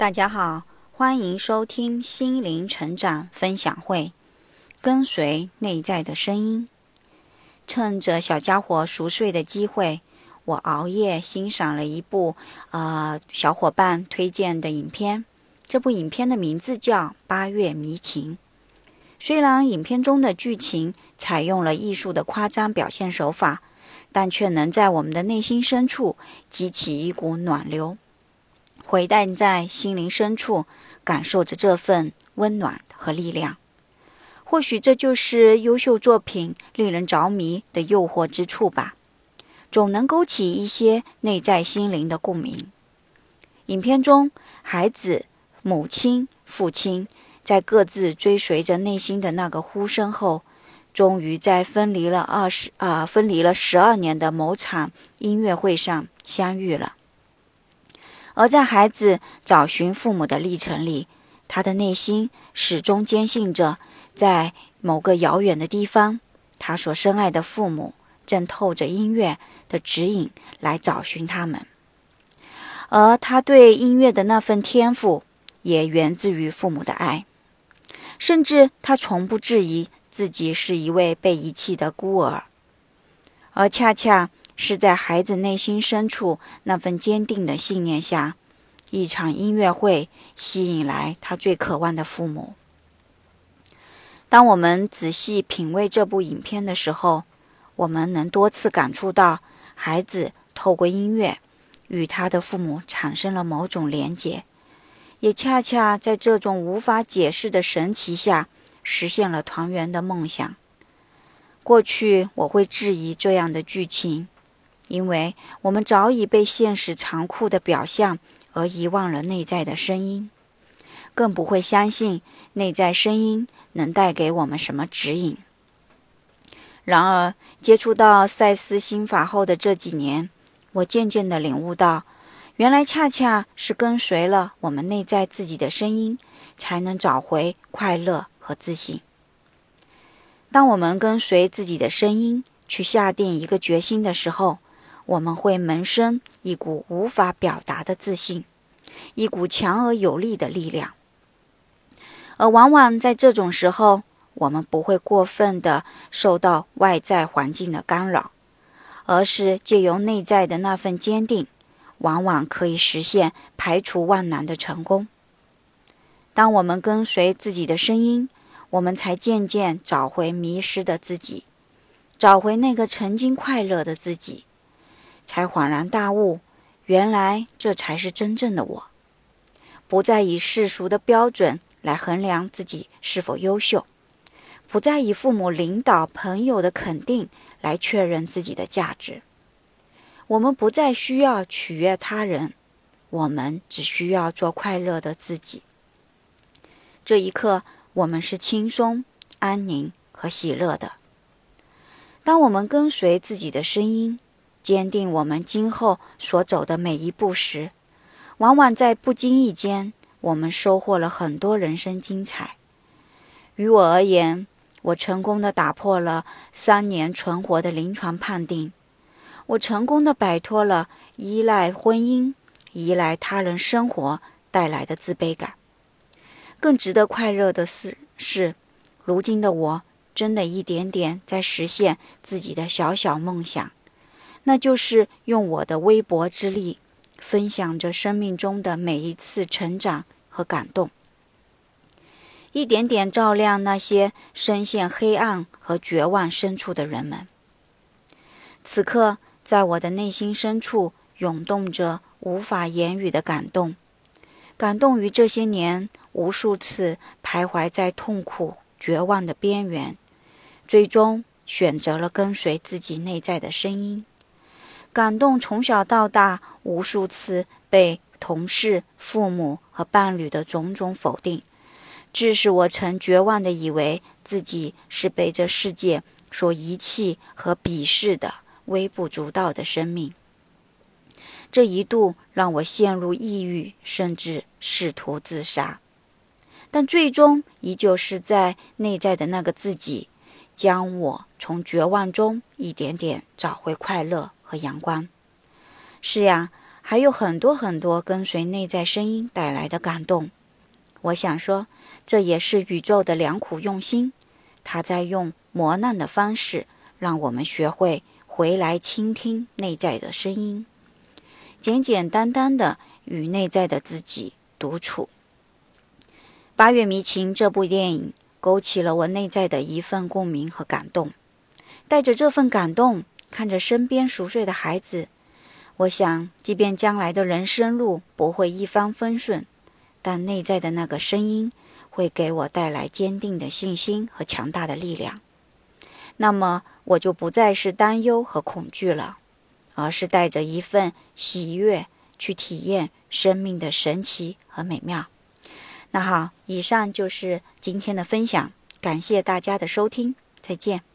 大家好，欢迎收听心灵成长分享会。跟随内在的声音，趁着小家伙熟睡的机会，我熬夜欣赏了一部呃小伙伴推荐的影片。这部影片的名字叫《八月迷情》。虽然影片中的剧情采用了艺术的夸张表现手法，但却能在我们的内心深处激起一股暖流。回荡在心灵深处，感受着这份温暖和力量。或许这就是优秀作品令人着迷的诱惑之处吧，总能勾起一些内在心灵的共鸣。影片中，孩子、母亲、父亲在各自追随着内心的那个呼声后，终于在分离了二十啊分离了十二年的某场音乐会上相遇了。而在孩子找寻父母的历程里，他的内心始终坚信着，在某个遥远的地方，他所深爱的父母正透着音乐的指引来找寻他们。而他对音乐的那份天赋，也源自于父母的爱，甚至他从不质疑自己是一位被遗弃的孤儿，而恰恰。是在孩子内心深处那份坚定的信念下，一场音乐会吸引来他最渴望的父母。当我们仔细品味这部影片的时候，我们能多次感触到孩子透过音乐与他的父母产生了某种连结，也恰恰在这种无法解释的神奇下实现了团圆的梦想。过去我会质疑这样的剧情。因为我们早已被现实残酷的表象而遗忘了内在的声音，更不会相信内在声音能带给我们什么指引。然而，接触到赛斯心法后的这几年，我渐渐地领悟到，原来恰恰是跟随了我们内在自己的声音，才能找回快乐和自信。当我们跟随自己的声音去下定一个决心的时候，我们会萌生一股无法表达的自信，一股强而有力的力量。而往往在这种时候，我们不会过分的受到外在环境的干扰，而是借由内在的那份坚定，往往可以实现排除万难的成功。当我们跟随自己的声音，我们才渐渐找回迷失的自己，找回那个曾经快乐的自己。才恍然大悟，原来这才是真正的我。不再以世俗的标准来衡量自己是否优秀，不再以父母、领导、朋友的肯定来确认自己的价值。我们不再需要取悦他人，我们只需要做快乐的自己。这一刻，我们是轻松、安宁和喜乐的。当我们跟随自己的声音。坚定我们今后所走的每一步时，往往在不经意间，我们收获了很多人生精彩。于我而言，我成功的打破了三年存活的临床判定，我成功的摆脱了依赖婚姻、依赖他人生活带来的自卑感。更值得快乐的是，是如今的我，真的一点点在实现自己的小小梦想。那就是用我的微薄之力，分享着生命中的每一次成长和感动，一点点照亮那些深陷黑暗和绝望深处的人们。此刻，在我的内心深处涌动着无法言语的感动，感动于这些年无数次徘徊在痛苦、绝望的边缘，最终选择了跟随自己内在的声音。感动从小到大无数次被同事、父母和伴侣的种种否定，致使我曾绝望的以为自己是被这世界所遗弃和鄙视的微不足道的生命。这一度让我陷入抑郁，甚至试图自杀，但最终依旧是在内在的那个自己，将我从绝望中一点点找回快乐。和阳光，是呀，还有很多很多跟随内在声音带来的感动。我想说，这也是宇宙的良苦用心，他在用磨难的方式，让我们学会回来倾听内在的声音，简简单单的与内在的自己独处。《八月迷情》这部电影勾起了我内在的一份共鸣和感动，带着这份感动，看着身边熟睡的孩子。我想，即便将来的人生路不会一帆风顺，但内在的那个声音会给我带来坚定的信心和强大的力量。那么，我就不再是担忧和恐惧了，而是带着一份喜悦去体验生命的神奇和美妙。那好，以上就是今天的分享，感谢大家的收听，再见。